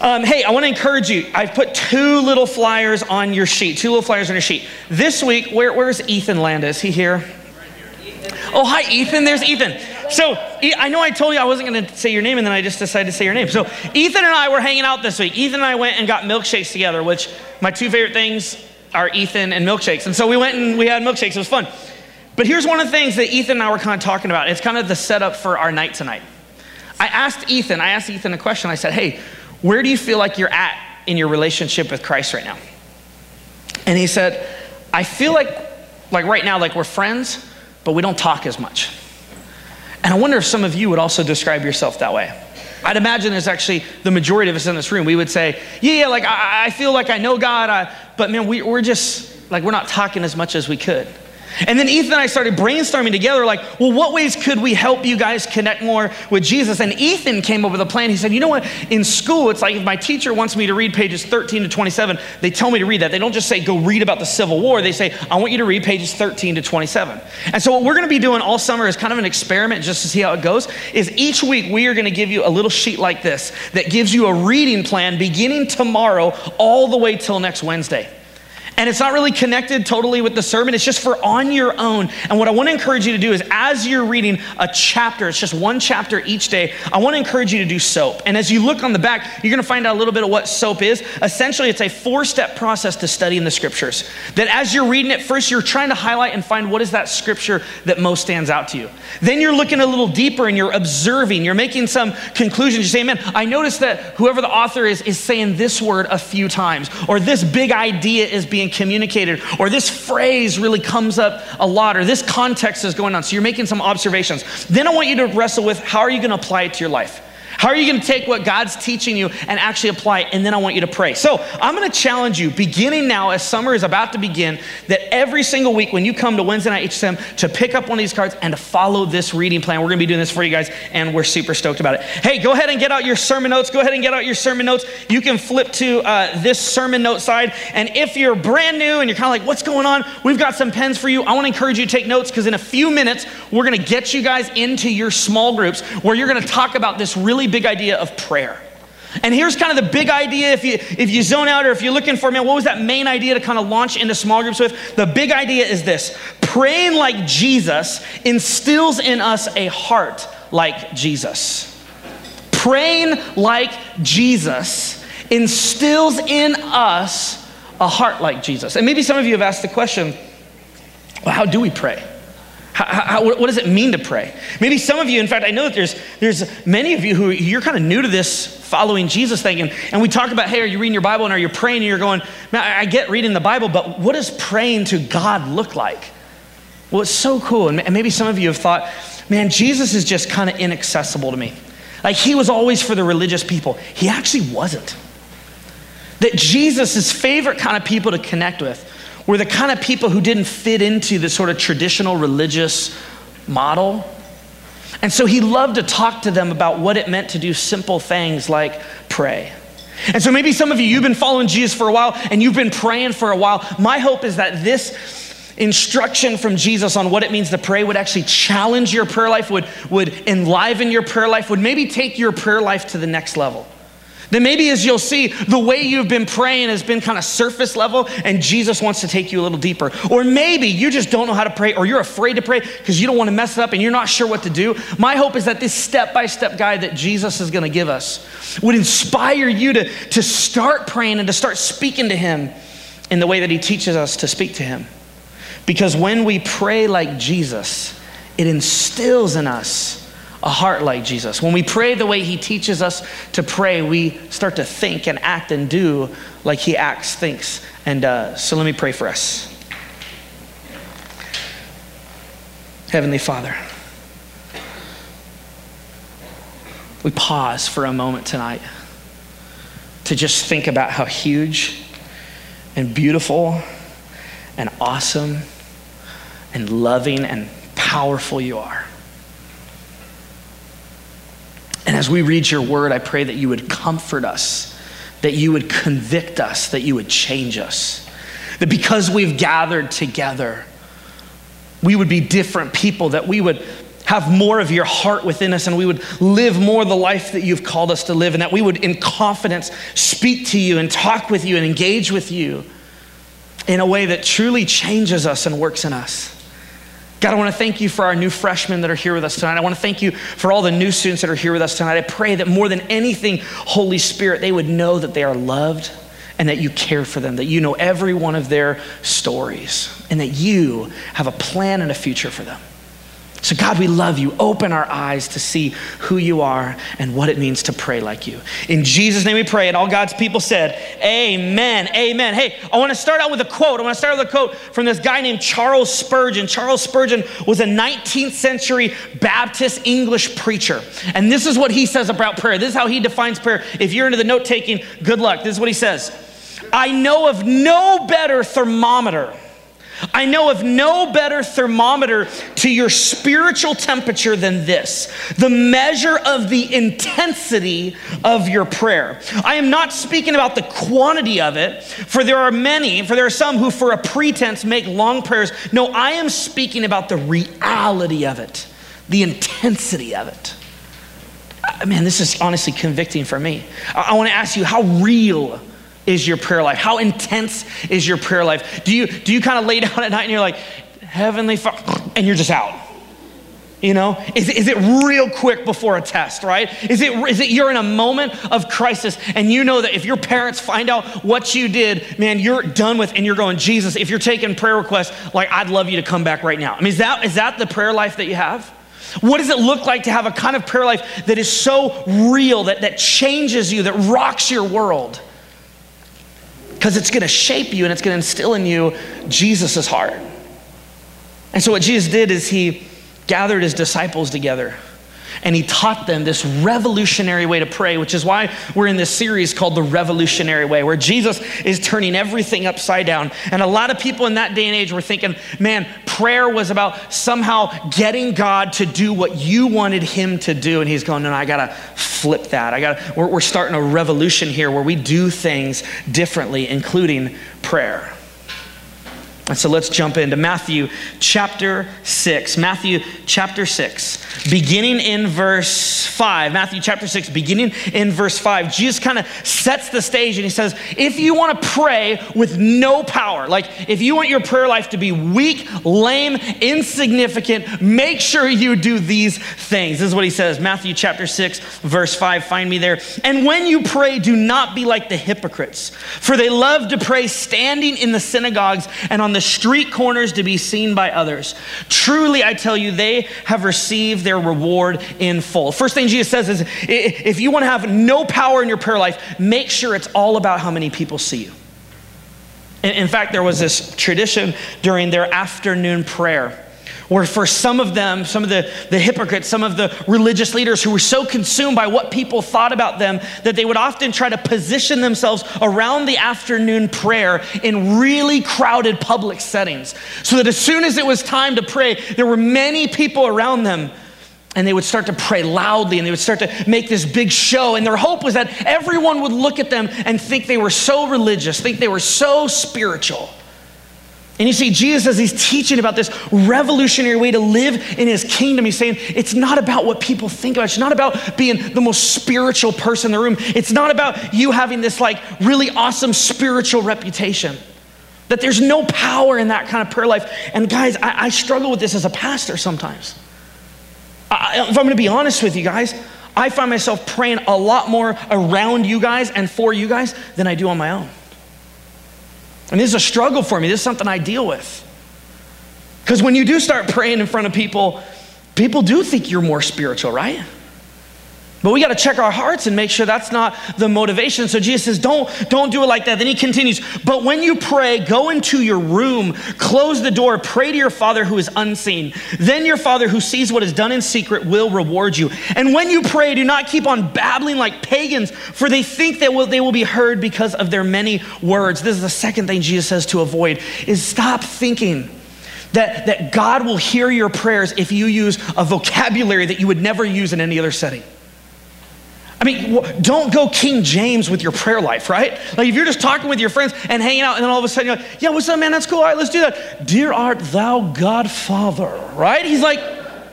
Um, hey, I want to encourage you. I've put two little flyers on your sheet. Two little flyers on your sheet. This week, where, where's Ethan Landis? Is he here? Oh, hi, Ethan. There's Ethan. So I know I told you I wasn't going to say your name, and then I just decided to say your name. So Ethan and I were hanging out this week. Ethan and I went and got milkshakes together, which my two favorite things are Ethan and milkshakes. And so we went and we had milkshakes. It was fun. But here's one of the things that Ethan and I were kind of talking about. It's kind of the setup for our night tonight. I asked Ethan, I asked Ethan a question. I said, hey, where do you feel like you're at in your relationship with Christ right now? And he said, I feel like, like right now, like we're friends, but we don't talk as much. And I wonder if some of you would also describe yourself that way. I'd imagine there's actually the majority of us in this room. We would say, yeah, yeah, like I, I feel like I know God, I, but man, we, we're just, like, we're not talking as much as we could. And then Ethan and I started brainstorming together, like, well, what ways could we help you guys connect more with Jesus? And Ethan came up with a plan. He said, you know what? In school, it's like if my teacher wants me to read pages 13 to 27, they tell me to read that. They don't just say, go read about the Civil War. They say, I want you to read pages 13 to 27. And so, what we're going to be doing all summer is kind of an experiment just to see how it goes. Is each week we are going to give you a little sheet like this that gives you a reading plan beginning tomorrow all the way till next Wednesday. And it's not really connected totally with the sermon, it's just for on your own. And what I want to encourage you to do is as you're reading a chapter, it's just one chapter each day, I want to encourage you to do SOAP. And as you look on the back, you're going to find out a little bit of what SOAP is. Essentially, it's a four step process to studying the scriptures. That as you're reading it, first you're trying to highlight and find what is that scripture that most stands out to you. Then you're looking a little deeper and you're observing, you're making some conclusions. You say, man, I noticed that whoever the author is is saying this word a few times, or this big idea is being being communicated, or this phrase really comes up a lot, or this context is going on. So you're making some observations. Then I want you to wrestle with how are you going to apply it to your life? How are you going to take what God's teaching you and actually apply it? And then I want you to pray. So I'm going to challenge you, beginning now as summer is about to begin, that every single week when you come to Wednesday night HSM, to pick up one of these cards and to follow this reading plan. We're going to be doing this for you guys, and we're super stoked about it. Hey, go ahead and get out your sermon notes. Go ahead and get out your sermon notes. You can flip to uh, this sermon note side. And if you're brand new and you're kind of like, what's going on? We've got some pens for you. I want to encourage you to take notes because in a few minutes, we're going to get you guys into your small groups where you're going to talk about this really big idea of prayer. And here's kind of the big idea if you if you zone out or if you're looking for man, what was that main idea to kind of launch into small groups with? The big idea is this: praying like Jesus instills in us a heart like Jesus. Praying like Jesus instills in us a heart like Jesus. And maybe some of you have asked the question, well, how do we pray? How, how, what does it mean to pray? Maybe some of you, in fact, I know that there's, there's many of you who you're kind of new to this following Jesus thing. And, and we talk about, hey, are you reading your Bible and are you praying? And you're going, man, I get reading the Bible, but what does praying to God look like? Well, it's so cool. And maybe some of you have thought, man, Jesus is just kind of inaccessible to me. Like he was always for the religious people. He actually wasn't. That Jesus' is favorite kind of people to connect with were the kind of people who didn't fit into the sort of traditional religious model. And so he loved to talk to them about what it meant to do simple things like pray. And so maybe some of you, you've been following Jesus for a while and you've been praying for a while. My hope is that this instruction from Jesus on what it means to pray would actually challenge your prayer life, would, would enliven your prayer life, would maybe take your prayer life to the next level. Then maybe as you'll see, the way you've been praying has been kind of surface level, and Jesus wants to take you a little deeper. Or maybe you just don't know how to pray, or you're afraid to pray because you don't want to mess it up and you're not sure what to do. My hope is that this step by step guide that Jesus is going to give us would inspire you to, to start praying and to start speaking to Him in the way that He teaches us to speak to Him. Because when we pray like Jesus, it instills in us a heart like Jesus. When we pray the way He teaches us to pray, we start to think and act and do like He acts, thinks. And uh, so let me pray for us. Heavenly Father, we pause for a moment tonight to just think about how huge and beautiful and awesome and loving and powerful you are. And as we read your word, I pray that you would comfort us, that you would convict us, that you would change us. That because we've gathered together, we would be different people, that we would have more of your heart within us and we would live more the life that you've called us to live, and that we would, in confidence, speak to you and talk with you and engage with you in a way that truly changes us and works in us. God, I want to thank you for our new freshmen that are here with us tonight. I want to thank you for all the new students that are here with us tonight. I pray that more than anything, Holy Spirit, they would know that they are loved and that you care for them, that you know every one of their stories, and that you have a plan and a future for them. So, God, we love you. Open our eyes to see who you are and what it means to pray like you. In Jesus' name we pray. And all God's people said, Amen. Amen. Hey, I want to start out with a quote. I want to start with a quote from this guy named Charles Spurgeon. Charles Spurgeon was a 19th century Baptist English preacher. And this is what he says about prayer. This is how he defines prayer. If you're into the note taking, good luck. This is what he says I know of no better thermometer I know of no better thermometer to your spiritual temperature than this the measure of the intensity of your prayer. I am not speaking about the quantity of it, for there are many, for there are some who, for a pretense, make long prayers. No, I am speaking about the reality of it, the intensity of it. Uh, man, this is honestly convicting for me. I, I want to ask you how real is your prayer life? How intense is your prayer life? Do you, do you kind of lay down at night and you're like, Heavenly Father, and you're just out? You know, is, is it real quick before a test, right? Is it, is it you're in a moment of crisis and you know that if your parents find out what you did, man, you're done with and you're going, Jesus, if you're taking prayer requests, like, I'd love you to come back right now. I mean, is that, is that the prayer life that you have? What does it look like to have a kind of prayer life that is so real, that, that changes you, that rocks your world? Because it's going to shape you and it's going to instill in you Jesus' heart. And so, what Jesus did is he gathered his disciples together and he taught them this revolutionary way to pray, which is why we're in this series called The Revolutionary Way, where Jesus is turning everything upside down. And a lot of people in that day and age were thinking, man, prayer was about somehow getting God to do what you wanted him to do. And he's going, no, no I got to flip that. I got we're, we're starting a revolution here where we do things differently, including prayer. And so let's jump into Matthew chapter 6. Matthew chapter 6, beginning in verse 5. Matthew chapter 6, beginning in verse 5. Jesus kind of sets the stage and he says, If you want to pray with no power, like if you want your prayer life to be weak, lame, insignificant, make sure you do these things. This is what he says Matthew chapter 6, verse 5. Find me there. And when you pray, do not be like the hypocrites, for they love to pray standing in the synagogues and on the the street corners to be seen by others. Truly, I tell you, they have received their reward in full. First thing Jesus says is if you want to have no power in your prayer life, make sure it's all about how many people see you. In fact, there was this tradition during their afternoon prayer or for some of them, some of the, the hypocrites, some of the religious leaders who were so consumed by what people thought about them that they would often try to position themselves around the afternoon prayer in really crowded public settings. So that as soon as it was time to pray, there were many people around them and they would start to pray loudly and they would start to make this big show. And their hope was that everyone would look at them and think they were so religious, think they were so spiritual. And you see, Jesus, as he's teaching about this revolutionary way to live in his kingdom, he's saying it's not about what people think about. It's not about being the most spiritual person in the room. It's not about you having this like really awesome spiritual reputation. That there's no power in that kind of prayer life. And guys, I, I struggle with this as a pastor sometimes. I, if I'm gonna be honest with you guys, I find myself praying a lot more around you guys and for you guys than I do on my own. And this is a struggle for me. This is something I deal with. Because when you do start praying in front of people, people do think you're more spiritual, right? But we got to check our hearts and make sure that's not the motivation. So Jesus says, don't, don't do it like that. Then he continues, but when you pray, go into your room, close the door, pray to your Father who is unseen. Then your Father who sees what is done in secret will reward you. And when you pray, do not keep on babbling like pagans, for they think that will, they will be heard because of their many words. This is the second thing Jesus says to avoid, is stop thinking that, that God will hear your prayers if you use a vocabulary that you would never use in any other setting. I mean, don't go King James with your prayer life, right? Like if you're just talking with your friends and hanging out, and then all of a sudden you're like, yeah, what's up, man? That's cool. All right, let's do that. Dear art thou God Father, right? He's like,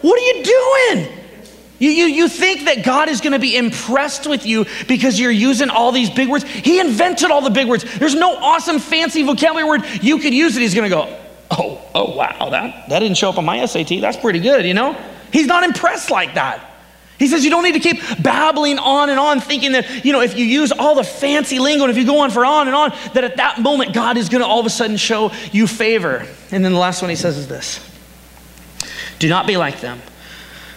What are you doing? You, you, you think that God is going to be impressed with you because you're using all these big words. He invented all the big words. There's no awesome, fancy vocabulary word you could use that he's going to go, oh, oh, wow, that, that didn't show up on my SAT. That's pretty good, you know? He's not impressed like that. He says you don't need to keep babbling on and on, thinking that, you know, if you use all the fancy lingo and if you go on for on and on, that at that moment God is going to all of a sudden show you favor. And then the last one he says is this Do not be like them,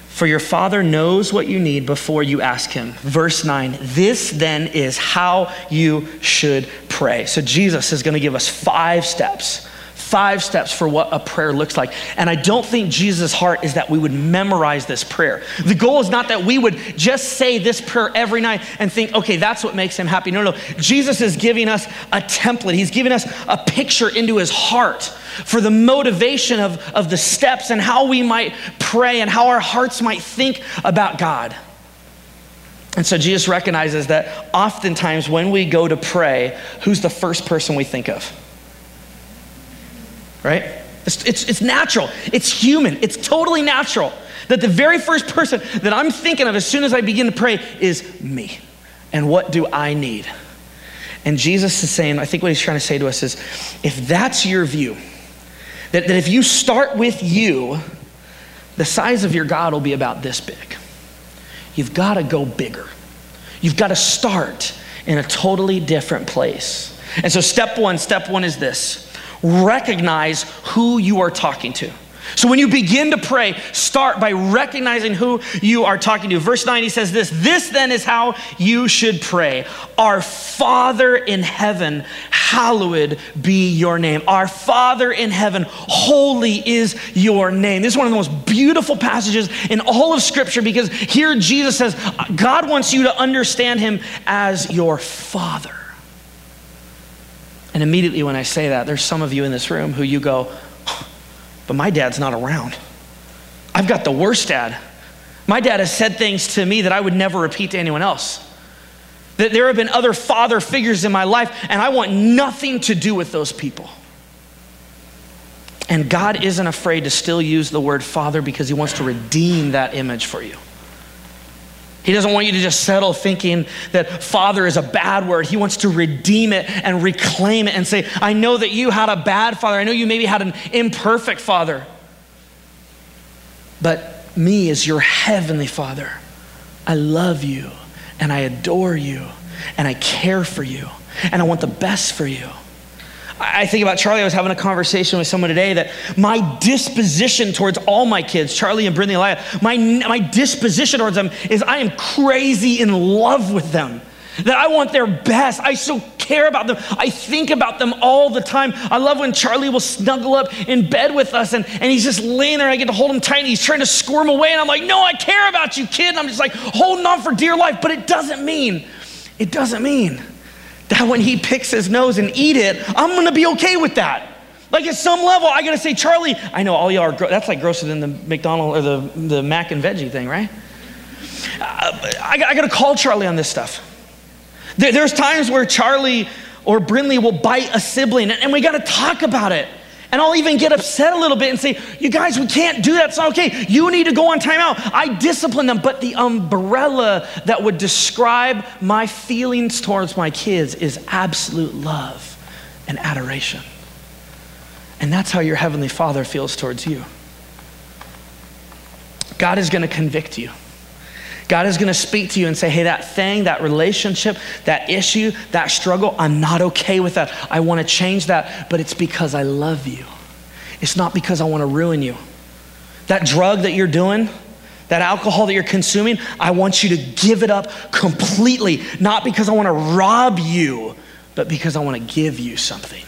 for your Father knows what you need before you ask Him. Verse 9 This then is how you should pray. So Jesus is going to give us five steps five steps for what a prayer looks like. And I don't think Jesus' heart is that we would memorize this prayer. The goal is not that we would just say this prayer every night and think, okay, that's what makes him happy. No, no. Jesus is giving us a template, he's giving us a picture into his heart for the motivation of, of the steps and how we might pray and how our hearts might think about God. And so Jesus recognizes that oftentimes when we go to pray, who's the first person we think of? Right? It's, it's, it's natural, it's human, it's totally natural that the very first person that I'm thinking of as soon as I begin to pray is me. And what do I need? And Jesus is saying, I think what he's trying to say to us is if that's your view, that, that if you start with you, the size of your God will be about this big. You've got to go bigger. You've got to start in a totally different place. And so, step one, step one is this recognize who you are talking to. So when you begin to pray, start by recognizing who you are talking to. Verse 9 he says this This then is how you should pray. Our Father in heaven, hallowed be your name. Our Father in heaven, holy is your name. This is one of the most beautiful passages in all of Scripture because here Jesus says, God wants you to understand him as your Father. And immediately when I say that, there's some of you in this room who you go, but my dad's not around. I've got the worst dad. My dad has said things to me that I would never repeat to anyone else. That there have been other father figures in my life, and I want nothing to do with those people. And God isn't afraid to still use the word father because he wants to redeem that image for you. He doesn't want you to just settle thinking that father is a bad word. He wants to redeem it and reclaim it and say, I know that you had a bad father. I know you maybe had an imperfect father. But me as your heavenly father, I love you and I adore you and I care for you and I want the best for you. I think about Charlie. I was having a conversation with someone today that my disposition towards all my kids, Charlie and Brindley Elia, my, my disposition towards them is I am crazy in love with them. That I want their best. I so care about them. I think about them all the time. I love when Charlie will snuggle up in bed with us and, and he's just laying there. I get to hold him tight and he's trying to squirm away. And I'm like, no, I care about you, kid. And I'm just like holding on for dear life. But it doesn't mean, it doesn't mean that when he picks his nose and eat it, I'm gonna be okay with that. Like at some level, I gotta say, Charlie, I know all y'all are, gro- that's like grosser than the McDonald or the, the mac and veggie thing, right? Uh, I, I, gotta call Charlie on this stuff. There, there's times where Charlie or Brinley will bite a sibling, and, and we gotta talk about it. And I'll even get upset a little bit and say, You guys, we can't do that. It's not okay. You need to go on timeout. I discipline them. But the umbrella that would describe my feelings towards my kids is absolute love and adoration. And that's how your Heavenly Father feels towards you. God is going to convict you. God is going to speak to you and say, hey, that thing, that relationship, that issue, that struggle, I'm not okay with that. I want to change that, but it's because I love you. It's not because I want to ruin you. That drug that you're doing, that alcohol that you're consuming, I want you to give it up completely, not because I want to rob you, but because I want to give you something.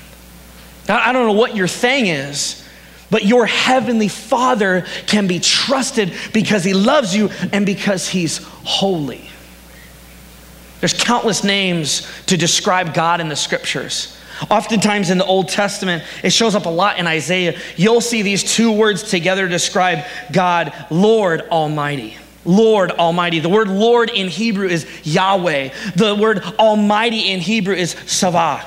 I don't know what your thing is, but your heavenly Father can be trusted because he loves you and because he's holy. There's countless names to describe God in the scriptures. Oftentimes in the Old Testament, it shows up a lot in Isaiah. You'll see these two words together describe God, Lord Almighty. Lord Almighty. The word Lord in Hebrew is Yahweh. The word Almighty in Hebrew is Savah.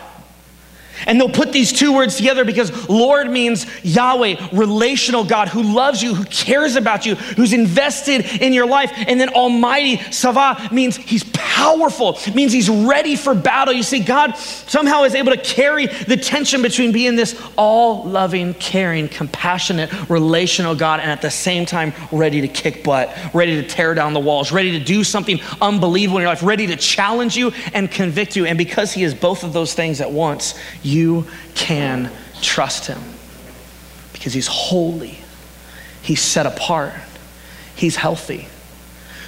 And they'll put these two words together because Lord means Yahweh, relational God who loves you, who cares about you, who's invested in your life. And then Almighty, Sava, means he's powerful, means he's ready for battle. You see, God somehow is able to carry the tension between being this all loving, caring, compassionate, relational God and at the same time ready to kick butt, ready to tear down the walls, ready to do something unbelievable in your life, ready to challenge you and convict you. And because he is both of those things at once, you can trust him because he's holy, he's set apart, he's healthy.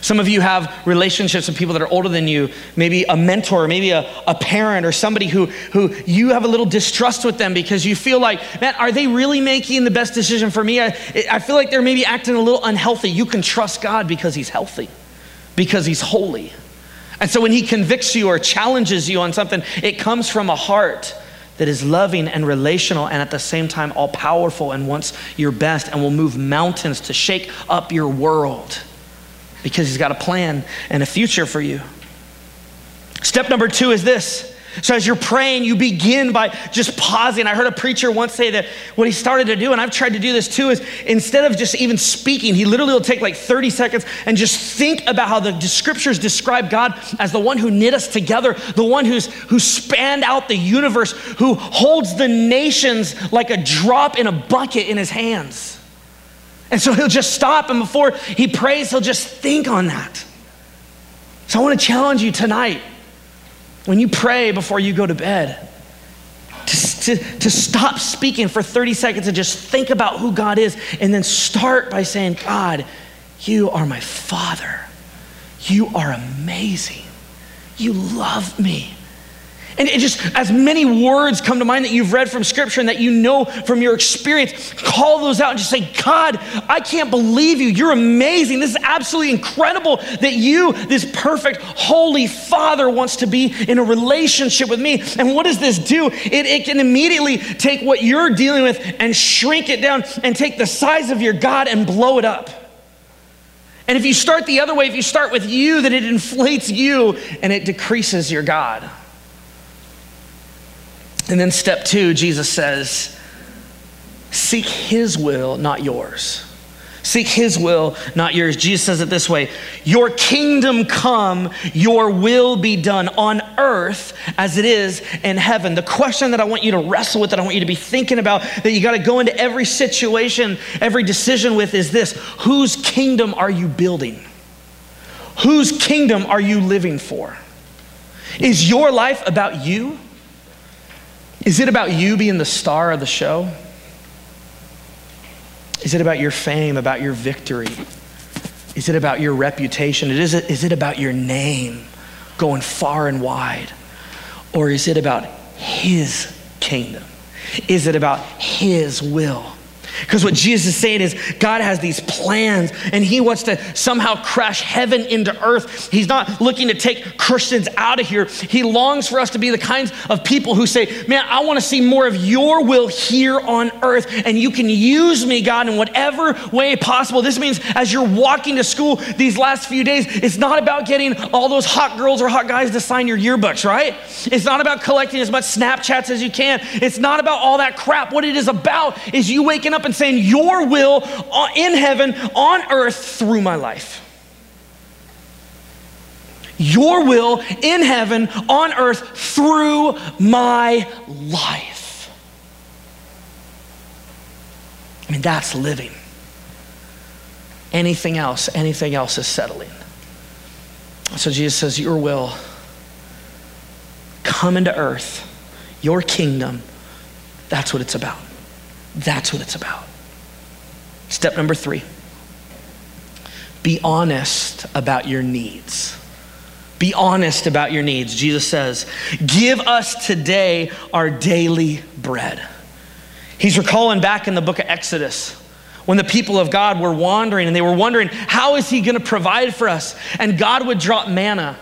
Some of you have relationships with people that are older than you, maybe a mentor, maybe a, a parent, or somebody who, who you have a little distrust with them because you feel like, man, are they really making the best decision for me? I, I feel like they're maybe acting a little unhealthy. You can trust God because He's healthy, because He's holy. And so when He convicts you or challenges you on something, it comes from a heart that is loving and relational and at the same time all powerful and wants your best and will move mountains to shake up your world because he's got a plan and a future for you. Step number two is this. So, as you're praying, you begin by just pausing. I heard a preacher once say that what he started to do, and I've tried to do this too, is instead of just even speaking, he literally will take like 30 seconds and just think about how the scriptures describe God as the one who knit us together, the one who's who spanned out the universe, who holds the nations like a drop in a bucket in his hands. And so he'll just stop, and before he prays, he'll just think on that. So I want to challenge you tonight when you pray before you go to bed to, to, to stop speaking for 30 seconds and just think about who God is, and then start by saying, God, you are my Father. You are amazing. You love me. And it just, as many words come to mind that you've read from Scripture and that you know from your experience, call those out and just say, God, I can't believe you. You're amazing. This is absolutely incredible that you, this perfect, holy Father, wants to be in a relationship with me. And what does this do? It, it can immediately take what you're dealing with and shrink it down and take the size of your God and blow it up. And if you start the other way, if you start with you, then it inflates you and it decreases your God. And then step two, Jesus says, Seek his will, not yours. Seek his will, not yours. Jesus says it this way Your kingdom come, your will be done on earth as it is in heaven. The question that I want you to wrestle with, that I want you to be thinking about, that you got to go into every situation, every decision with is this Whose kingdom are you building? Whose kingdom are you living for? Is your life about you? Is it about you being the star of the show? Is it about your fame, about your victory? Is it about your reputation? Is it, is it about your name going far and wide? Or is it about His kingdom? Is it about His will? Because what Jesus is saying is God has these plans and he wants to somehow crash heaven into earth. He's not looking to take Christians out of here. He longs for us to be the kinds of people who say, Man, I want to see more of your will here on earth. And you can use me, God, in whatever way possible. This means as you're walking to school these last few days, it's not about getting all those hot girls or hot guys to sign your yearbooks, right? It's not about collecting as much Snapchats as you can. It's not about all that crap. What it is about is you waking up and saying, Your will uh, in heaven, on earth, through my life. Your will in heaven, on earth, through my life. I mean, that's living. Anything else, anything else is settling. So Jesus says, Your will come into earth, your kingdom. That's what it's about. That's what it's about. Step number three be honest about your needs. Be honest about your needs. Jesus says, Give us today our daily bread. He's recalling back in the book of Exodus when the people of God were wandering and they were wondering, How is He going to provide for us? And God would drop manna.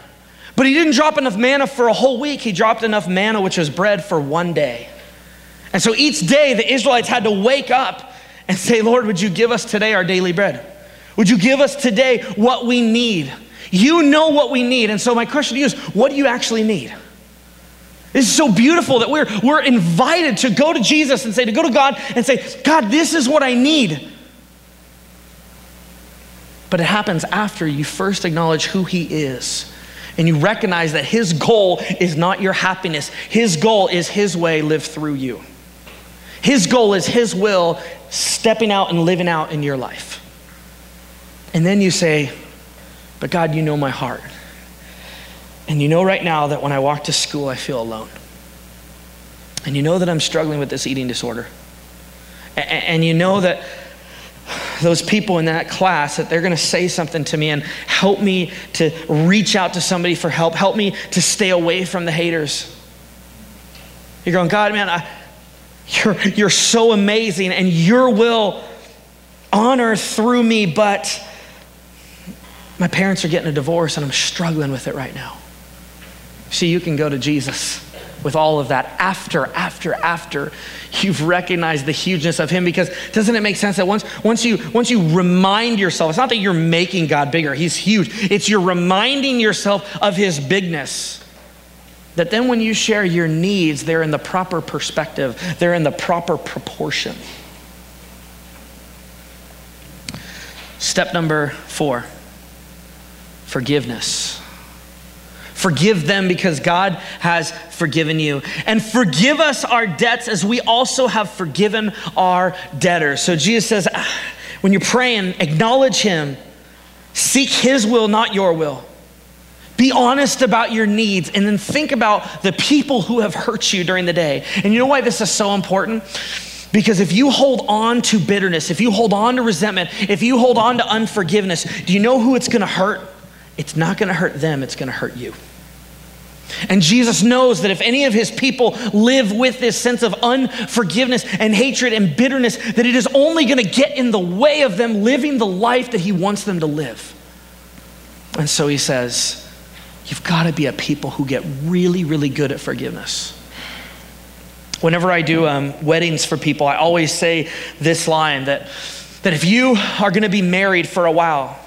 But He didn't drop enough manna for a whole week, He dropped enough manna, which was bread, for one day. And so each day the Israelites had to wake up and say, Lord, would you give us today our daily bread? Would you give us today what we need? You know what we need. And so, my question to you is what do you actually need? This is so beautiful that we're, we're invited to go to Jesus and say, to go to God and say, God, this is what I need. But it happens after you first acknowledge who He is and you recognize that His goal is not your happiness, His goal is His way lived through you. His goal is His will stepping out and living out in your life. And then you say, But God, you know my heart. And you know right now that when I walk to school, I feel alone. And you know that I'm struggling with this eating disorder. And you know that those people in that class that they're going to say something to me and help me to reach out to somebody for help, help me to stay away from the haters. You're going, God, man, I, you're, you're so amazing and your will honor through me, but my parents are getting a divorce and I'm struggling with it right now. See, you can go to Jesus with all of that after, after, after you've recognized the hugeness of Him. Because doesn't it make sense that once, once, you, once you remind yourself, it's not that you're making God bigger, He's huge, it's you're reminding yourself of His bigness. That then when you share your needs, they're in the proper perspective, they're in the proper proportion. Step number four forgiveness. Forgive them because God has forgiven you. And forgive us our debts as we also have forgiven our debtors. So Jesus says, ah, when you're praying, acknowledge Him, seek His will, not your will. Be honest about your needs and then think about the people who have hurt you during the day. And you know why this is so important? Because if you hold on to bitterness, if you hold on to resentment, if you hold on to unforgiveness, do you know who it's gonna hurt? It's not gonna hurt them, it's gonna hurt you. And Jesus knows that if any of his people live with this sense of unforgiveness and hatred and bitterness, that it is only going to get in the way of them living the life that he wants them to live. And so he says, You've got to be a people who get really, really good at forgiveness. Whenever I do um, weddings for people, I always say this line that, that if you are going to be married for a while,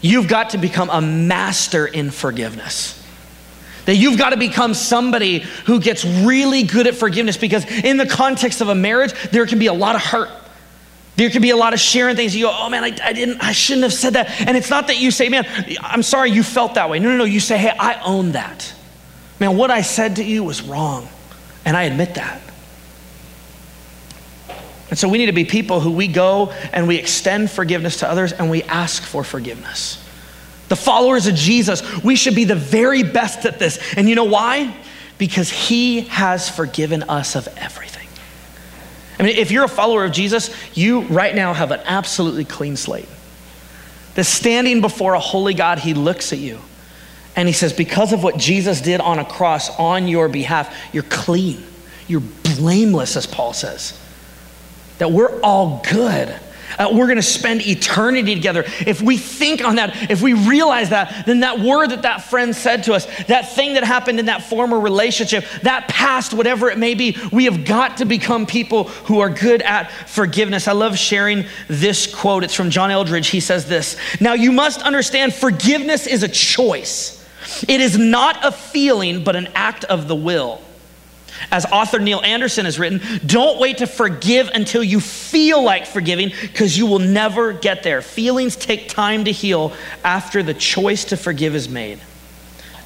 you've got to become a master in forgiveness. That you've got to become somebody who gets really good at forgiveness because, in the context of a marriage, there can be a lot of hurt. There could be a lot of sharing things. You go, oh man, I, I, didn't, I shouldn't have said that. And it's not that you say, man, I'm sorry you felt that way. No, no, no. You say, hey, I own that. Man, what I said to you was wrong. And I admit that. And so we need to be people who we go and we extend forgiveness to others and we ask for forgiveness. The followers of Jesus, we should be the very best at this. And you know why? Because he has forgiven us of everything. I mean, if you're a follower of Jesus, you right now have an absolutely clean slate. That standing before a holy God, he looks at you and he says, Because of what Jesus did on a cross on your behalf, you're clean. You're blameless, as Paul says. That we're all good. Uh, we're going to spend eternity together. If we think on that, if we realize that, then that word that that friend said to us, that thing that happened in that former relationship, that past, whatever it may be, we have got to become people who are good at forgiveness. I love sharing this quote. It's from John Eldredge. He says this Now you must understand forgiveness is a choice, it is not a feeling, but an act of the will. As author Neil Anderson has written, don't wait to forgive until you feel like forgiving because you will never get there. Feelings take time to heal after the choice to forgive is made.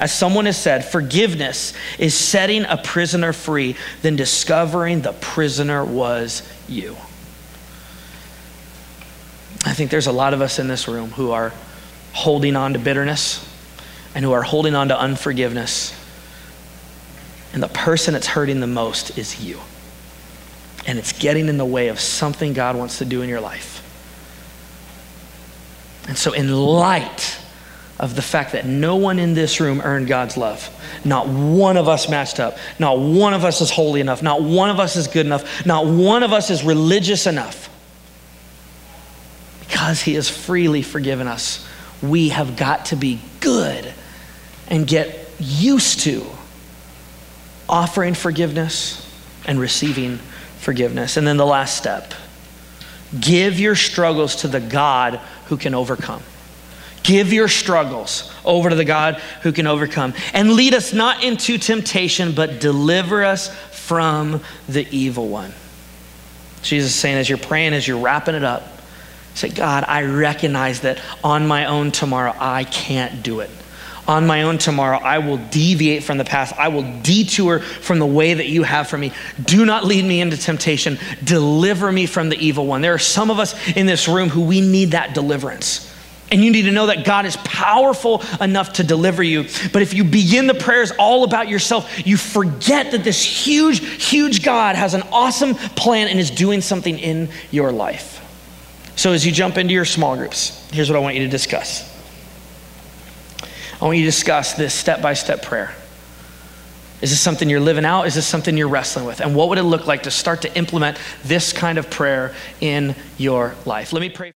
As someone has said, forgiveness is setting a prisoner free, then discovering the prisoner was you. I think there's a lot of us in this room who are holding on to bitterness and who are holding on to unforgiveness and the person that's hurting the most is you. And it's getting in the way of something God wants to do in your life. And so, in light of the fact that no one in this room earned God's love, not one of us matched up, not one of us is holy enough, not one of us is good enough, not one of us is religious enough, because He has freely forgiven us, we have got to be good and get used to offering forgiveness and receiving forgiveness. And then the last step give your struggles to the God who can overcome. Give your struggles over to the God who can overcome. And lead us not into temptation, but deliver us from the evil one. Jesus is saying, as you're praying, as you're wrapping it up, say, God, I recognize that on my own tomorrow, I can't do it. On my own tomorrow, I will deviate from the path. I will detour from the way that you have for me. Do not lead me into temptation. Deliver me from the evil one. There are some of us in this room who we need that deliverance. And you need to know that God is powerful enough to deliver you. But if you begin the prayers all about yourself, you forget that this huge, huge God has an awesome plan and is doing something in your life. So as you jump into your small groups, here's what I want you to discuss. I want you to discuss this step by step prayer. Is this something you're living out? Is this something you're wrestling with? And what would it look like to start to implement this kind of prayer in your life? Let me pray.